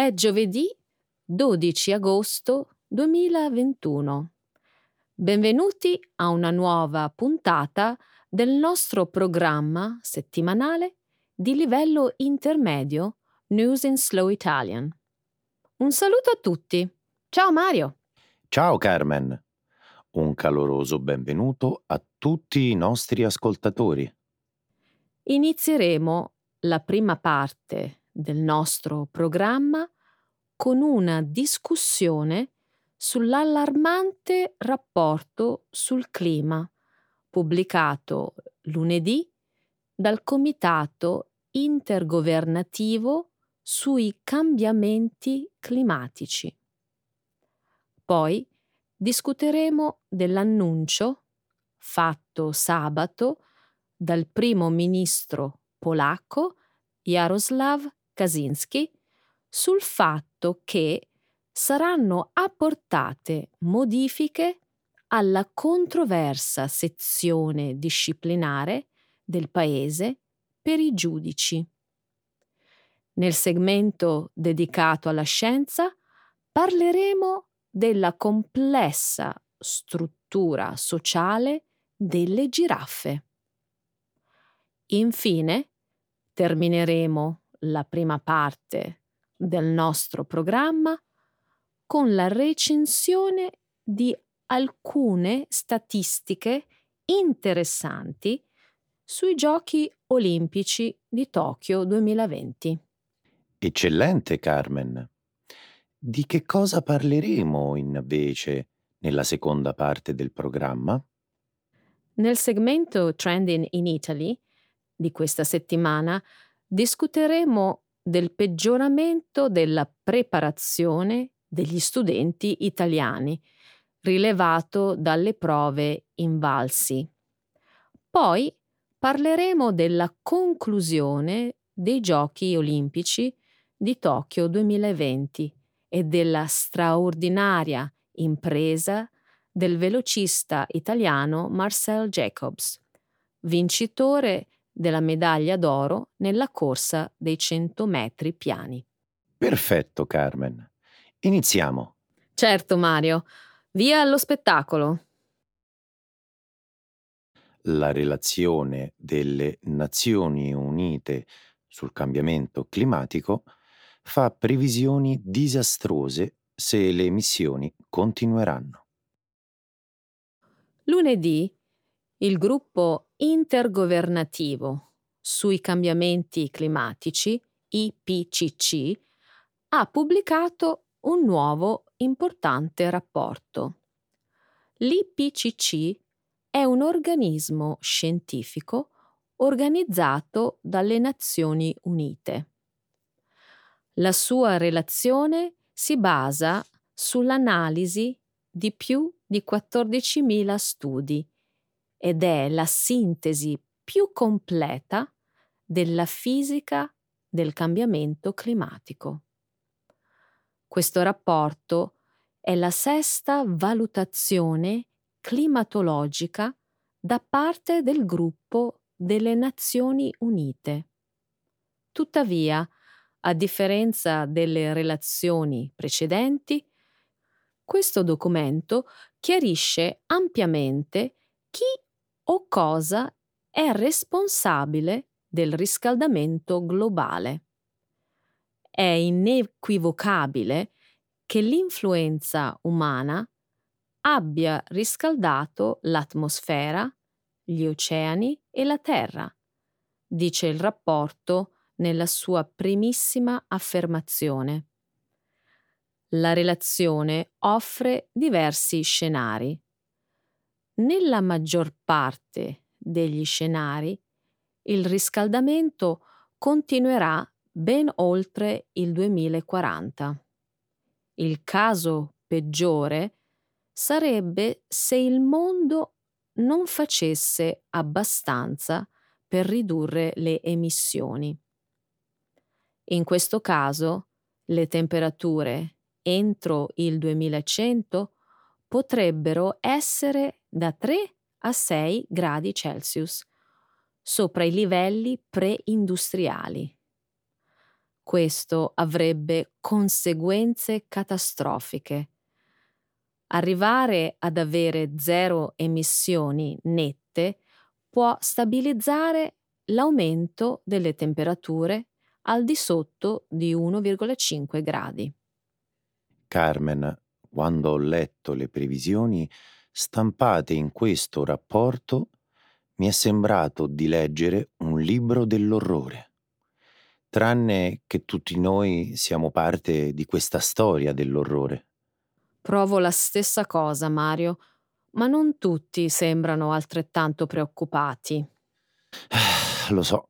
È giovedì 12 agosto 2021. Benvenuti a una nuova puntata del nostro programma settimanale di livello intermedio News in Slow Italian. Un saluto a tutti. Ciao Mario. Ciao Carmen. Un caloroso benvenuto a tutti i nostri ascoltatori. Inizieremo la prima parte del nostro programma con una discussione sull'allarmante rapporto sul clima pubblicato lunedì dal Comitato intergovernativo sui cambiamenti climatici. Poi discuteremo dell'annuncio fatto sabato dal primo ministro polacco Jaroslav Kaczynski sul fatto che saranno apportate modifiche alla controversa sezione disciplinare del Paese per i giudici. Nel segmento dedicato alla scienza parleremo della complessa struttura sociale delle giraffe. Infine, termineremo la prima parte del nostro programma con la recensione di alcune statistiche interessanti sui Giochi olimpici di Tokyo 2020. Eccellente, Carmen. Di che cosa parleremo invece nella seconda parte del programma? Nel segmento Trending in Italy di questa settimana discuteremo del peggioramento della preparazione degli studenti italiani, rilevato dalle prove invalsi. Poi parleremo della conclusione dei Giochi olimpici di Tokyo 2020 e della straordinaria impresa del velocista italiano Marcel Jacobs, vincitore della medaglia d'oro nella corsa dei 100 metri piani. Perfetto, Carmen. Iniziamo. Certo, Mario. Via allo spettacolo. La relazione delle Nazioni Unite sul cambiamento climatico fa previsioni disastrose se le emissioni continueranno. Lunedì il gruppo intergovernativo sui cambiamenti climatici, IPCC, ha pubblicato un nuovo importante rapporto. L'IPCC è un organismo scientifico organizzato dalle Nazioni Unite. La sua relazione si basa sull'analisi di più di 14.000 studi ed è la sintesi più completa della fisica del cambiamento climatico. Questo rapporto è la sesta valutazione climatologica da parte del gruppo delle Nazioni Unite. Tuttavia, a differenza delle relazioni precedenti, questo documento chiarisce ampiamente chi o cosa è responsabile del riscaldamento globale. È inequivocabile che l'influenza umana abbia riscaldato l'atmosfera, gli oceani e la Terra, dice il rapporto nella sua primissima affermazione. La relazione offre diversi scenari nella maggior parte degli scenari il riscaldamento continuerà ben oltre il 2040. Il caso peggiore sarebbe se il mondo non facesse abbastanza per ridurre le emissioni. In questo caso, le temperature entro il 2100 potrebbero essere da 3 a 6 gradi Celsius, sopra i livelli pre-industriali. Questo avrebbe conseguenze catastrofiche. Arrivare ad avere zero emissioni nette può stabilizzare l'aumento delle temperature al di sotto di 1,5 gradi. Carmen, quando ho letto le previsioni stampate in questo rapporto, mi è sembrato di leggere un libro dell'orrore. Tranne che tutti noi siamo parte di questa storia dell'orrore. Provo la stessa cosa, Mario, ma non tutti sembrano altrettanto preoccupati. Lo so.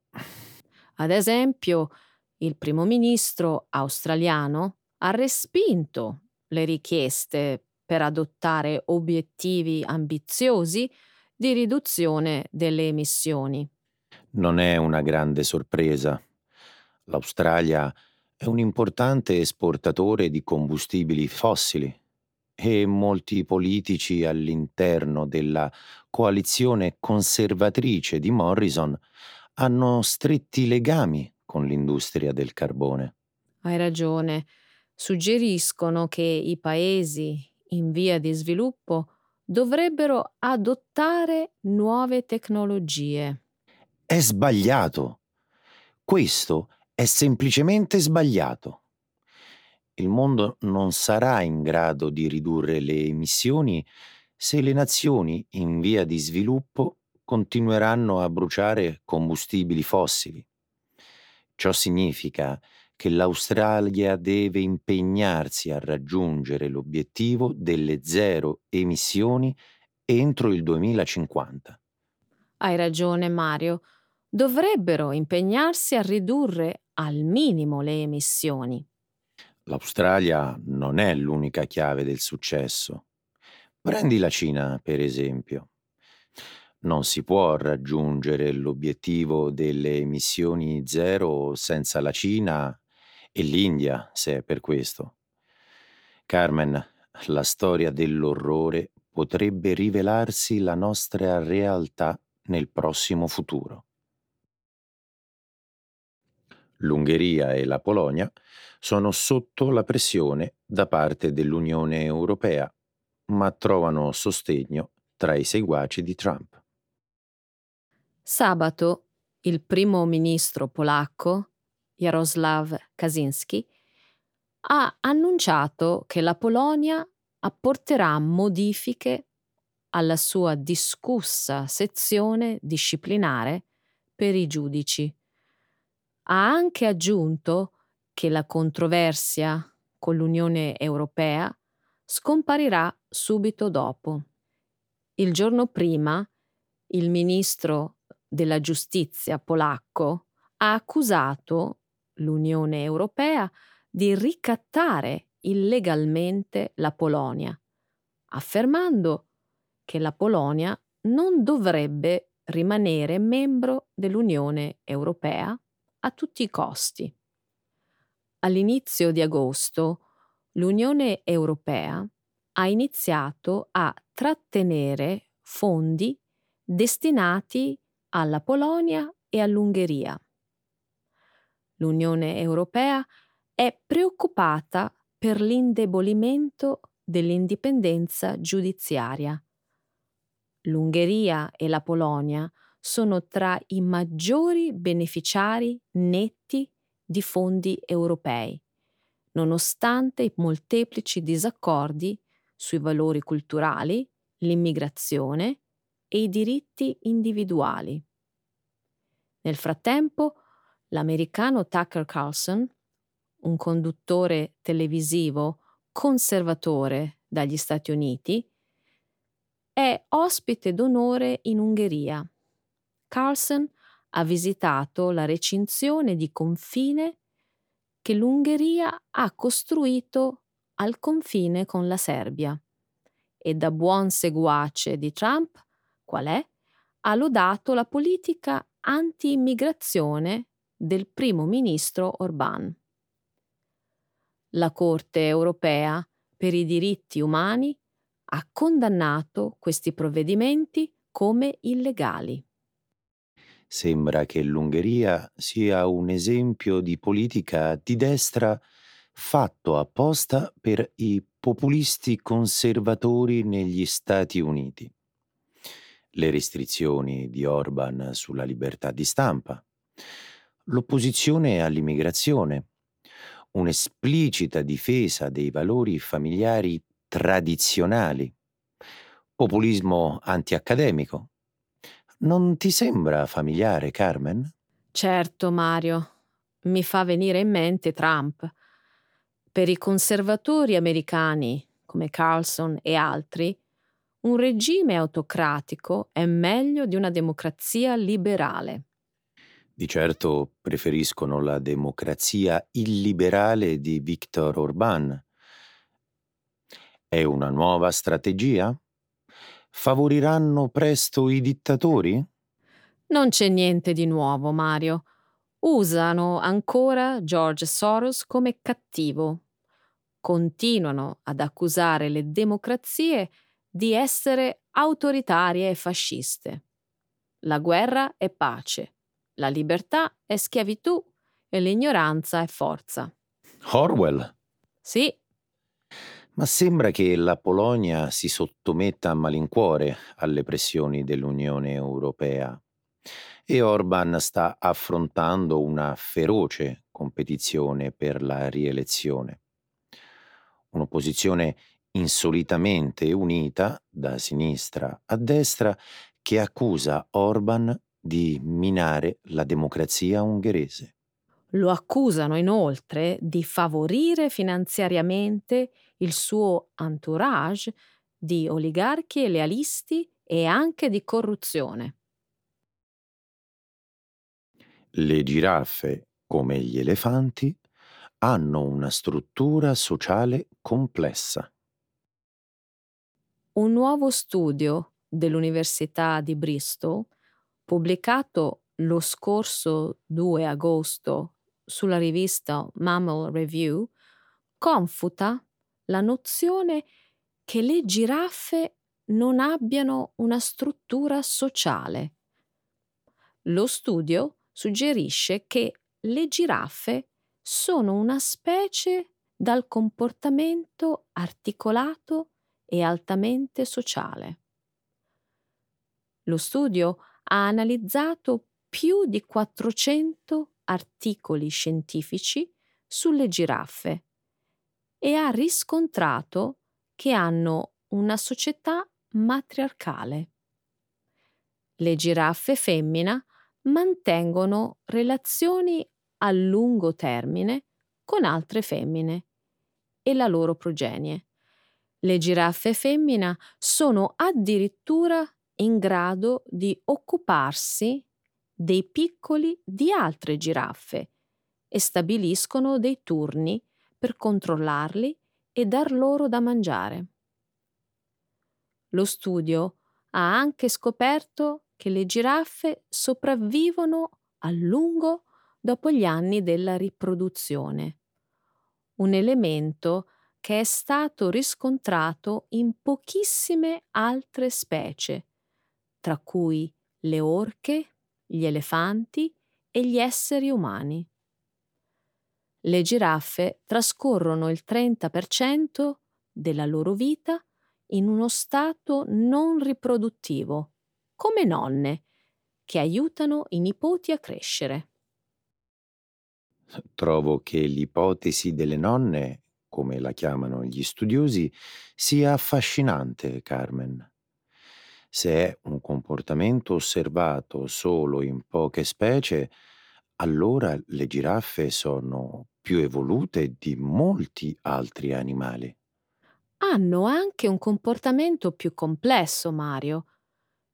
Ad esempio, il primo ministro australiano ha respinto le richieste per adottare obiettivi ambiziosi di riduzione delle emissioni. Non è una grande sorpresa. L'Australia è un importante esportatore di combustibili fossili e molti politici all'interno della coalizione conservatrice di Morrison hanno stretti legami con l'industria del carbone. Hai ragione. Suggeriscono che i paesi in via di sviluppo dovrebbero adottare nuove tecnologie. È sbagliato. Questo è semplicemente sbagliato. Il mondo non sarà in grado di ridurre le emissioni se le nazioni in via di sviluppo continueranno a bruciare combustibili fossili. Ciò significa che l'Australia deve impegnarsi a raggiungere l'obiettivo delle zero emissioni entro il 2050. Hai ragione, Mario. Dovrebbero impegnarsi a ridurre al minimo le emissioni. L'Australia non è l'unica chiave del successo. Prendi la Cina, per esempio non si può raggiungere l'obiettivo delle emissioni zero senza la Cina e l'India, se è per questo. Carmen, la storia dell'orrore potrebbe rivelarsi la nostra realtà nel prossimo futuro. L'Ungheria e la Polonia sono sotto la pressione da parte dell'Unione Europea, ma trovano sostegno tra i seguaci di Trump. Sabato il primo ministro polacco, Jarosław Kaczynski, ha annunciato che la Polonia apporterà modifiche alla sua discussa sezione disciplinare per i giudici. Ha anche aggiunto che la controversia con l'Unione Europea scomparirà subito dopo. Il giorno prima, il ministro della giustizia polacco ha accusato l'Unione Europea di ricattare illegalmente la Polonia, affermando che la Polonia non dovrebbe rimanere membro dell'Unione Europea a tutti i costi. All'inizio di agosto l'Unione Europea ha iniziato a trattenere fondi destinati alla Polonia e all'Ungheria. L'Unione Europea è preoccupata per l'indebolimento dell'indipendenza giudiziaria. L'Ungheria e la Polonia sono tra i maggiori beneficiari netti di fondi europei, nonostante i molteplici disaccordi sui valori culturali, l'immigrazione e i diritti individuali. Nel frattempo, l'americano Tucker Carlson, un conduttore televisivo conservatore dagli Stati Uniti, è ospite d'onore in Ungheria. Carlson ha visitato la recinzione di confine che l'Ungheria ha costruito al confine con la Serbia e da buon seguace di Trump qual è, ha lodato la politica anti-immigrazione del primo ministro Orbán. La Corte europea per i diritti umani ha condannato questi provvedimenti come illegali. Sembra che l'Ungheria sia un esempio di politica di destra fatto apposta per i populisti conservatori negli Stati Uniti. Le restrizioni di Orban sulla libertà di stampa, l'opposizione all'immigrazione, un'esplicita difesa dei valori familiari tradizionali, populismo antiaccademico. Non ti sembra familiare, Carmen? Certo, Mario. Mi fa venire in mente Trump. Per i conservatori americani, come Carlson e altri, un regime autocratico è meglio di una democrazia liberale. Di certo preferiscono la democrazia illiberale di Viktor Orbán. È una nuova strategia? Favoriranno presto i dittatori? Non c'è niente di nuovo, Mario. Usano ancora George Soros come cattivo. Continuano ad accusare le democrazie di essere autoritarie e fasciste. La guerra è pace la libertà è schiavitù e l'ignoranza è forza. Orwell? Sì. Ma sembra che la Polonia si sottometta a malincuore alle pressioni dell'Unione Europea e Orban sta affrontando una feroce competizione per la rielezione. Un'opposizione insolitamente unita da sinistra a destra che accusa Orban di minare la democrazia ungherese. Lo accusano inoltre di favorire finanziariamente il suo entourage di oligarchi e lealisti e anche di corruzione. Le giraffe, come gli elefanti, hanno una struttura sociale complessa. Un nuovo studio dell'Università di Bristol pubblicato lo scorso 2 agosto sulla rivista Mammal Review, confuta la nozione che le giraffe non abbiano una struttura sociale. Lo studio suggerisce che le giraffe sono una specie dal comportamento articolato e altamente sociale. Lo studio ha analizzato più di 400 articoli scientifici sulle giraffe e ha riscontrato che hanno una società matriarcale. Le giraffe femmina mantengono relazioni a lungo termine con altre femmine e la loro progenie. Le giraffe femmina sono addirittura in grado di occuparsi dei piccoli di altre giraffe e stabiliscono dei turni per controllarli e dar loro da mangiare. Lo studio ha anche scoperto che le giraffe sopravvivono a lungo dopo gli anni della riproduzione, un elemento che è stato riscontrato in pochissime altre specie tra cui le orche, gli elefanti e gli esseri umani. Le giraffe trascorrono il 30% della loro vita in uno stato non riproduttivo, come nonne, che aiutano i nipoti a crescere. Trovo che l'ipotesi delle nonne, come la chiamano gli studiosi, sia affascinante, Carmen. Se è un comportamento osservato solo in poche specie, allora le giraffe sono più evolute di molti altri animali. Hanno anche un comportamento più complesso, Mario.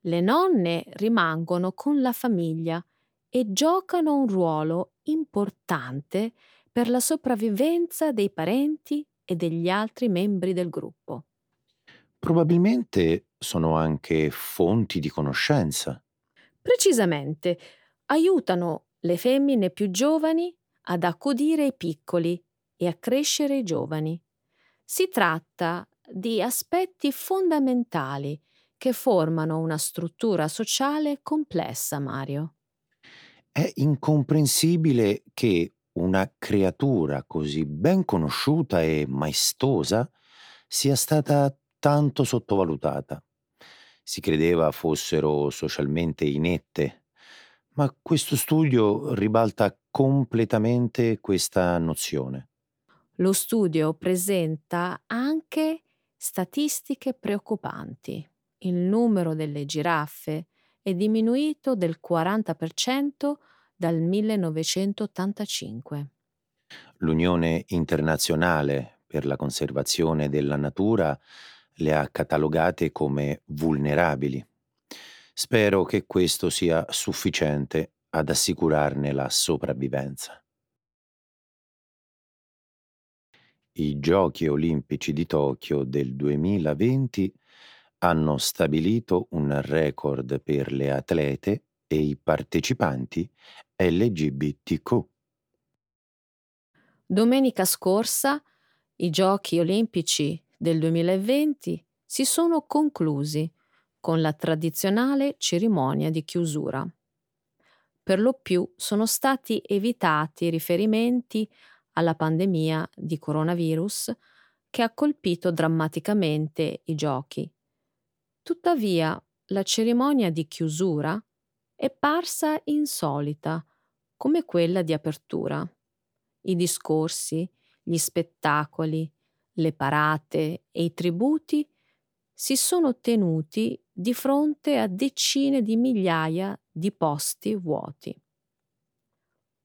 Le nonne rimangono con la famiglia e giocano un ruolo importante per la sopravvivenza dei parenti e degli altri membri del gruppo. Probabilmente sono anche fonti di conoscenza. Precisamente, aiutano le femmine più giovani ad accudire i piccoli e a crescere i giovani. Si tratta di aspetti fondamentali che formano una struttura sociale complessa, Mario. È incomprensibile che una creatura così ben conosciuta e maestosa sia stata tanto sottovalutata. Si credeva fossero socialmente inette, ma questo studio ribalta completamente questa nozione. Lo studio presenta anche statistiche preoccupanti. Il numero delle giraffe è diminuito del 40% dal 1985. L'Unione internazionale per la conservazione della natura le ha catalogate come vulnerabili. Spero che questo sia sufficiente ad assicurarne la sopravvivenza. I Giochi olimpici di Tokyo del 2020 hanno stabilito un record per le atlete e i partecipanti LGBTQ. Domenica scorsa i Giochi olimpici del 2020 si sono conclusi con la tradizionale cerimonia di chiusura. Per lo più sono stati evitati riferimenti alla pandemia di coronavirus che ha colpito drammaticamente i giochi. Tuttavia, la cerimonia di chiusura è parsa insolita come quella di apertura. I discorsi, gli spettacoli, le parate e i tributi si sono tenuti di fronte a decine di migliaia di posti vuoti.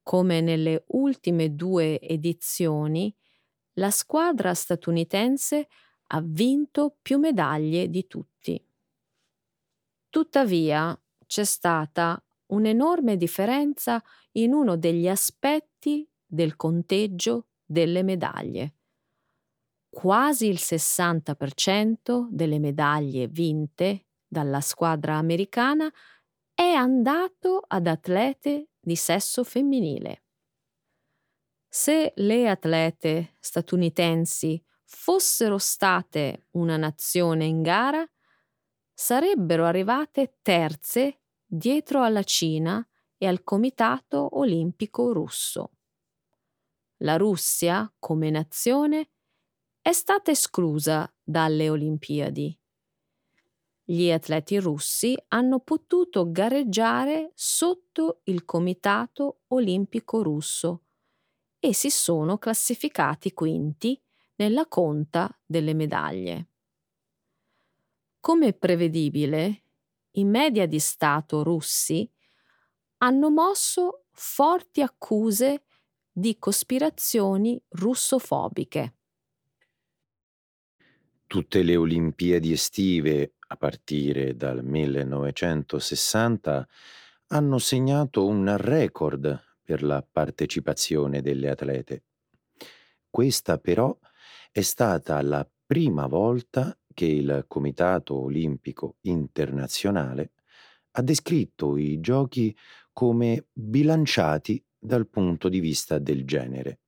Come nelle ultime due edizioni, la squadra statunitense ha vinto più medaglie di tutti. Tuttavia c'è stata un'enorme differenza in uno degli aspetti del conteggio delle medaglie. Quasi il 60% delle medaglie vinte dalla squadra americana è andato ad atlete di sesso femminile. Se le atlete statunitensi fossero state una nazione in gara, sarebbero arrivate terze dietro alla Cina e al Comitato Olimpico russo. La Russia, come nazione, è stata esclusa dalle Olimpiadi gli atleti russi hanno potuto gareggiare sotto il Comitato Olimpico Russo e si sono classificati quinti nella conta delle medaglie. Come prevedibile, i media di Stato russi hanno mosso forti accuse di cospirazioni russofobiche. Tutte le Olimpiadi estive a partire dal 1960 hanno segnato un record per la partecipazione delle atlete. Questa però è stata la prima volta che il Comitato Olimpico Internazionale ha descritto i giochi come bilanciati dal punto di vista del genere.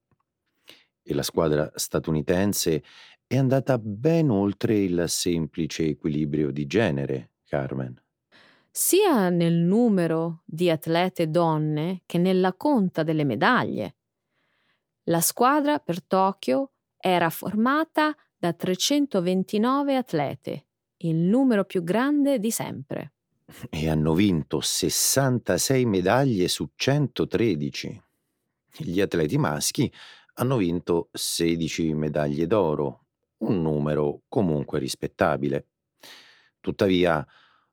E la squadra statunitense è andata ben oltre il semplice equilibrio di genere, Carmen. Sia nel numero di atlete donne che nella conta delle medaglie. La squadra per Tokyo era formata da 329 atlete, il numero più grande di sempre. E hanno vinto 66 medaglie su 113. Gli atleti maschi hanno vinto 16 medaglie d'oro, un numero comunque rispettabile. Tuttavia,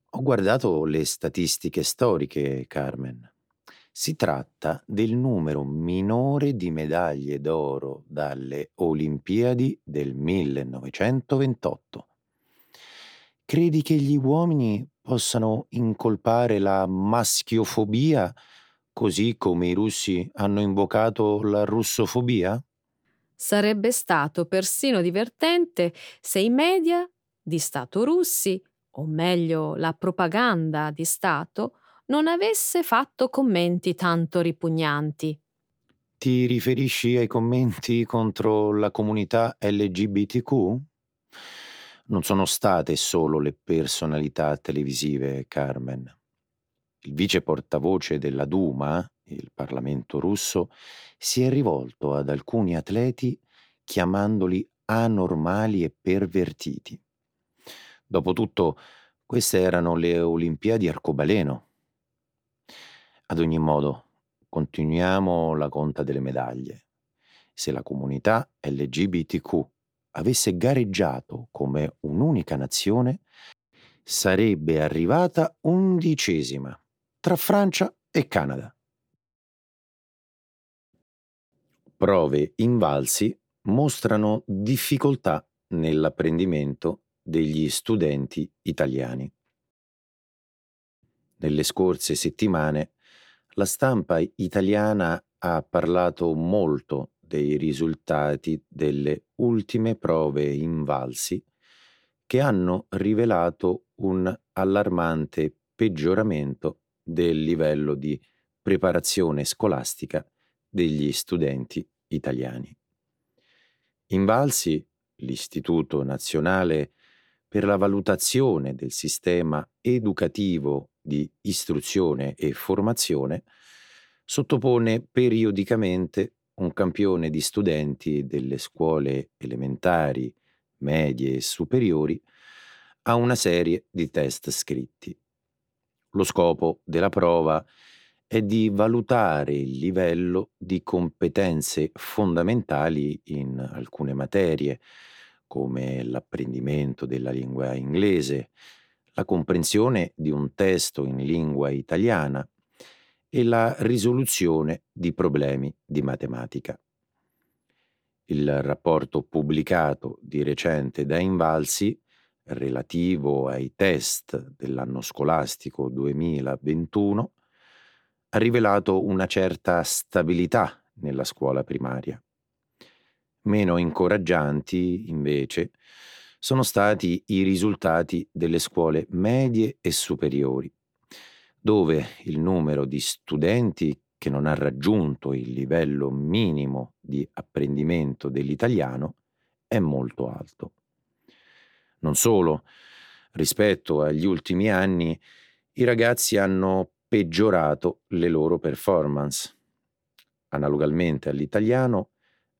ho guardato le statistiche storiche, Carmen. Si tratta del numero minore di medaglie d'oro dalle Olimpiadi del 1928. Credi che gli uomini possano incolpare la maschiofobia così come i russi hanno invocato la russofobia? Sarebbe stato persino divertente se i media di Stato russi, o meglio la propaganda di Stato, non avesse fatto commenti tanto ripugnanti. Ti riferisci ai commenti contro la comunità LGBTQ? Non sono state solo le personalità televisive, Carmen. Il vice portavoce della Duma, il Parlamento russo, si è rivolto ad alcuni atleti chiamandoli anormali e pervertiti. Dopotutto, queste erano le Olimpiadi arcobaleno. Ad ogni modo, continuiamo la conta delle medaglie. Se la comunità LGBTQ avesse gareggiato come un'unica nazione, sarebbe arrivata undicesima tra Francia e Canada. Prove invalsi mostrano difficoltà nell'apprendimento degli studenti italiani. Nelle scorse settimane la stampa italiana ha parlato molto dei risultati delle ultime prove invalsi che hanno rivelato un allarmante peggioramento del livello di preparazione scolastica degli studenti italiani. Invalsi, l'Istituto Nazionale per la valutazione del sistema educativo di istruzione e formazione, sottopone periodicamente un campione di studenti delle scuole elementari, medie e superiori a una serie di test scritti. Lo scopo della prova è di valutare il livello di competenze fondamentali in alcune materie, come l'apprendimento della lingua inglese, la comprensione di un testo in lingua italiana e la risoluzione di problemi di matematica. Il rapporto pubblicato di recente da Invalsi, relativo ai test dell'anno scolastico 2021, ha rivelato una certa stabilità nella scuola primaria. Meno incoraggianti, invece, sono stati i risultati delle scuole medie e superiori, dove il numero di studenti che non ha raggiunto il livello minimo di apprendimento dell'italiano è molto alto. Non solo, rispetto agli ultimi anni, i ragazzi hanno peggiorato le loro performance. Analogamente all'italiano,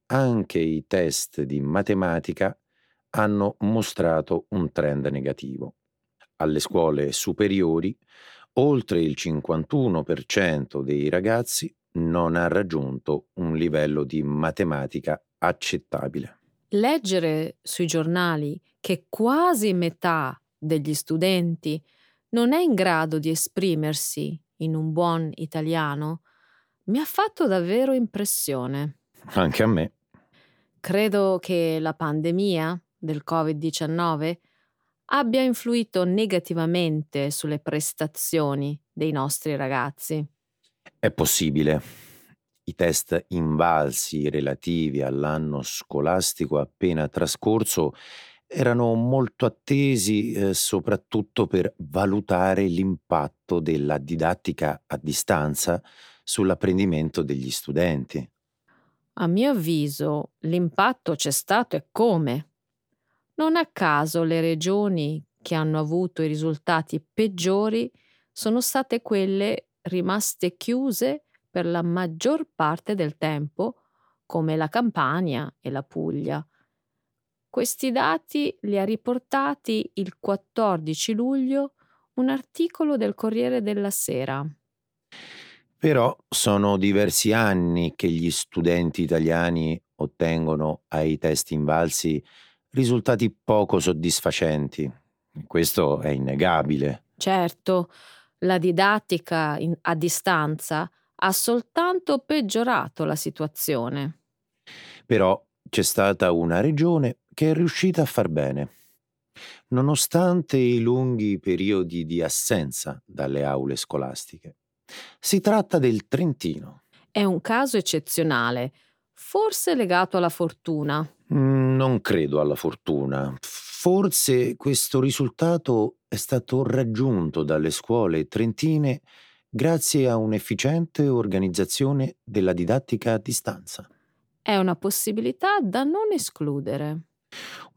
anche i test di matematica hanno mostrato un trend negativo. Alle scuole superiori, oltre il 51% dei ragazzi non ha raggiunto un livello di matematica accettabile. Leggere sui giornali che quasi metà degli studenti non è in grado di esprimersi in un buon italiano mi ha fatto davvero impressione. Anche a me. Credo che la pandemia del Covid-19 abbia influito negativamente sulle prestazioni dei nostri ragazzi. È possibile. I test invalsi relativi all'anno scolastico appena trascorso erano molto attesi eh, soprattutto per valutare l'impatto della didattica a distanza sull'apprendimento degli studenti. A mio avviso l'impatto c'è stato e come. Non a caso le regioni che hanno avuto i risultati peggiori sono state quelle rimaste chiuse per la maggior parte del tempo, come la Campania e la Puglia. Questi dati li ha riportati il 14 luglio un articolo del Corriere della Sera. Però sono diversi anni che gli studenti italiani ottengono ai test invalsi risultati poco soddisfacenti. Questo è innegabile. Certo, la didattica in, a distanza ha soltanto peggiorato la situazione. Però c'è stata una regione che è riuscita a far bene. Nonostante i lunghi periodi di assenza dalle aule scolastiche. Si tratta del Trentino. È un caso eccezionale, forse legato alla fortuna. Mm, non credo alla fortuna. Forse questo risultato è stato raggiunto dalle scuole trentine grazie a un'efficiente organizzazione della didattica a distanza. È una possibilità da non escludere.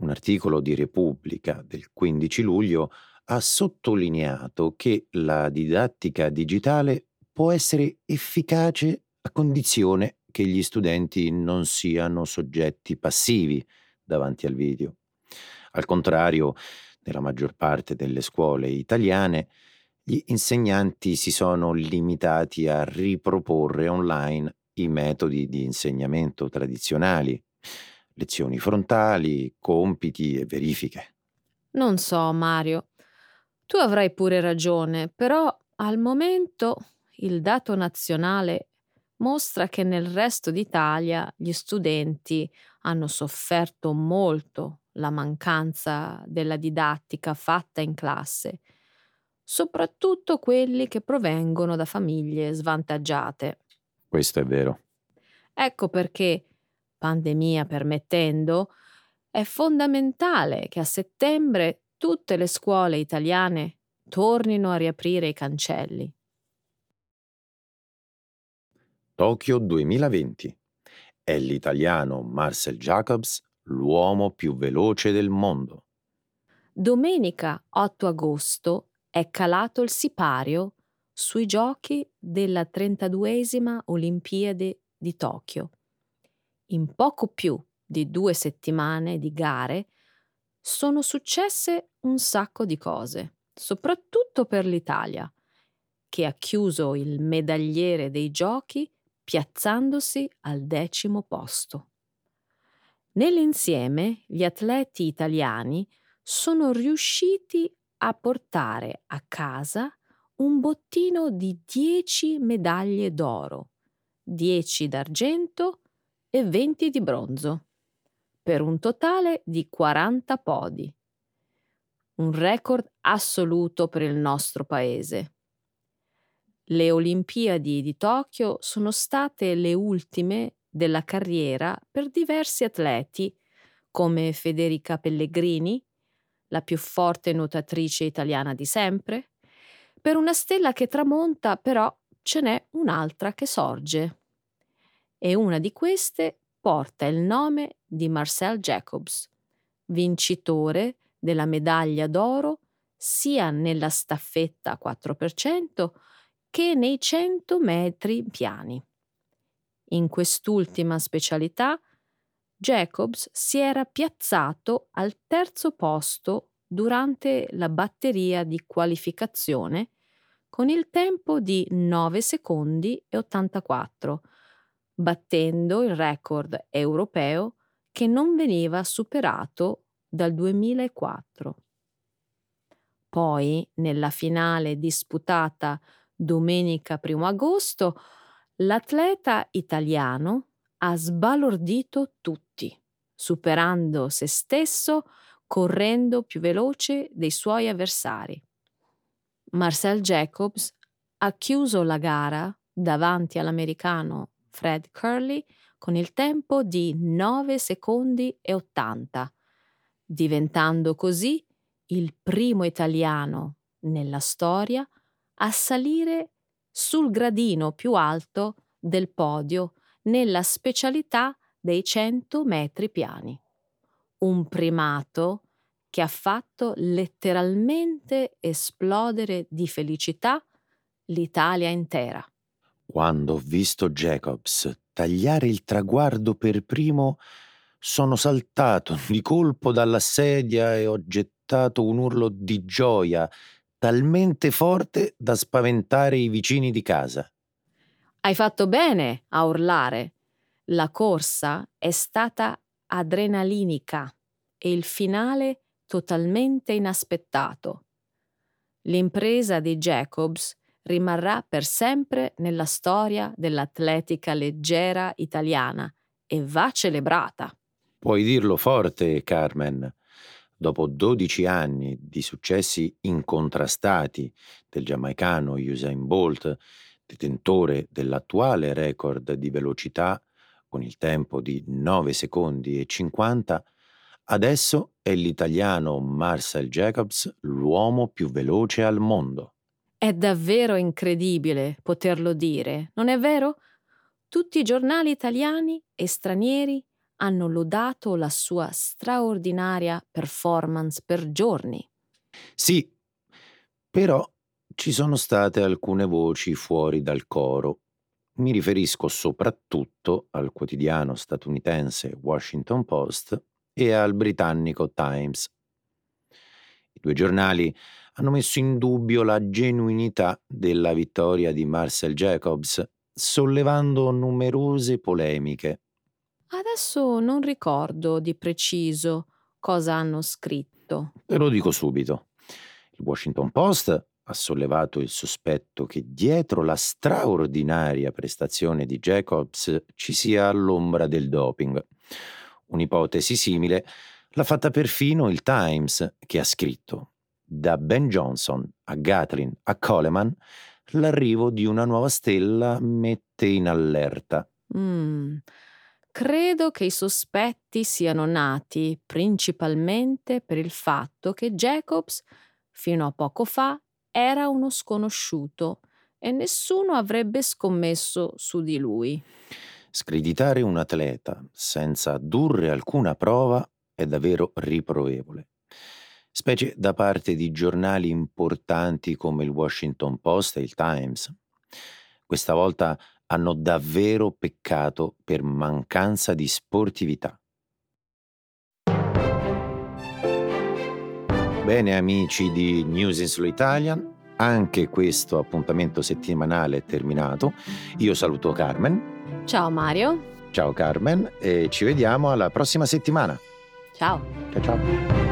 Un articolo di Repubblica del 15 luglio ha sottolineato che la didattica digitale può essere efficace a condizione che gli studenti non siano soggetti passivi davanti al video. Al contrario, nella maggior parte delle scuole italiane, gli insegnanti si sono limitati a riproporre online i metodi di insegnamento tradizionali, lezioni frontali, compiti e verifiche. Non so, Mario. Tu avrai pure ragione, però al momento il dato nazionale mostra che nel resto d'Italia gli studenti hanno sofferto molto la mancanza della didattica fatta in classe, soprattutto quelli che provengono da famiglie svantaggiate. Questo è vero. Ecco perché, pandemia permettendo, è fondamentale che a settembre tutte le scuole italiane tornino a riaprire i cancelli. Tokyo 2020. È l'italiano Marcel Jacobs l'uomo più veloce del mondo. Domenica 8 agosto è calato il sipario sui giochi della 32esima Olimpiade di Tokyo. In poco più di due settimane di gare sono successe un sacco di cose, soprattutto per l'Italia, che ha chiuso il medagliere dei giochi piazzandosi al decimo posto. Nell'insieme gli atleti italiani sono riusciti a portare a casa un bottino di 10 medaglie d'oro, 10 d'argento e 20 di bronzo, per un totale di 40 podi. Un record assoluto per il nostro paese. Le Olimpiadi di Tokyo sono state le ultime della carriera per diversi atleti come Federica Pellegrini, la più forte nuotatrice italiana di sempre. Per una stella che tramonta però ce n'è un'altra che sorge. E una di queste porta il nome di Marcel Jacobs, vincitore della medaglia d'oro sia nella staffetta 4% che nei 100 metri piani. In quest'ultima specialità Jacobs si era piazzato al terzo posto durante la batteria di qualificazione con il tempo di 9 secondi e 84, battendo il record europeo che non veniva superato dal 2004. Poi, nella finale disputata domenica 1 agosto, L'atleta italiano ha sbalordito tutti, superando se stesso, correndo più veloce dei suoi avversari. Marcel Jacobs ha chiuso la gara davanti all'americano Fred Curley con il tempo di 9 secondi e 80, diventando così il primo italiano nella storia a salire sul gradino più alto del podio nella specialità dei 100 metri piani. Un primato che ha fatto letteralmente esplodere di felicità l'Italia intera. Quando ho visto Jacobs tagliare il traguardo per primo, sono saltato di colpo dalla sedia e ho gettato un urlo di gioia talmente forte da spaventare i vicini di casa. Hai fatto bene a urlare. La corsa è stata adrenalinica e il finale totalmente inaspettato. L'impresa di Jacobs rimarrà per sempre nella storia dell'atletica leggera italiana e va celebrata. Puoi dirlo forte, Carmen dopo 12 anni di successi incontrastati del giamaicano Usain Bolt, detentore dell'attuale record di velocità con il tempo di 9 secondi e 50, adesso è l'italiano Marcel Jacobs l'uomo più veloce al mondo. È davvero incredibile poterlo dire, non è vero? Tutti i giornali italiani e stranieri hanno lodato la sua straordinaria performance per giorni. Sì, però ci sono state alcune voci fuori dal coro. Mi riferisco soprattutto al quotidiano statunitense Washington Post e al britannico Times. I due giornali hanno messo in dubbio la genuinità della vittoria di Marcel Jacobs, sollevando numerose polemiche. Adesso non ricordo di preciso cosa hanno scritto. Te lo dico subito. Il Washington Post ha sollevato il sospetto che dietro la straordinaria prestazione di Jacobs ci sia l'ombra del doping. Un'ipotesi simile l'ha fatta perfino il Times, che ha scritto da Ben Johnson a Gatlin a Coleman, l'arrivo di una nuova stella mette in allerta. Mm. Credo che i sospetti siano nati principalmente per il fatto che Jacobs, fino a poco fa, era uno sconosciuto e nessuno avrebbe scommesso su di lui. Screditare un atleta senza addurre alcuna prova è davvero riprovevole, specie da parte di giornali importanti come il Washington Post e il Times. Questa volta hanno davvero peccato per mancanza di sportività. Bene amici di News in Slow Italian, anche questo appuntamento settimanale è terminato. Io saluto Carmen. Ciao Mario. Ciao Carmen e ci vediamo alla prossima settimana. Ciao. Ciao ciao.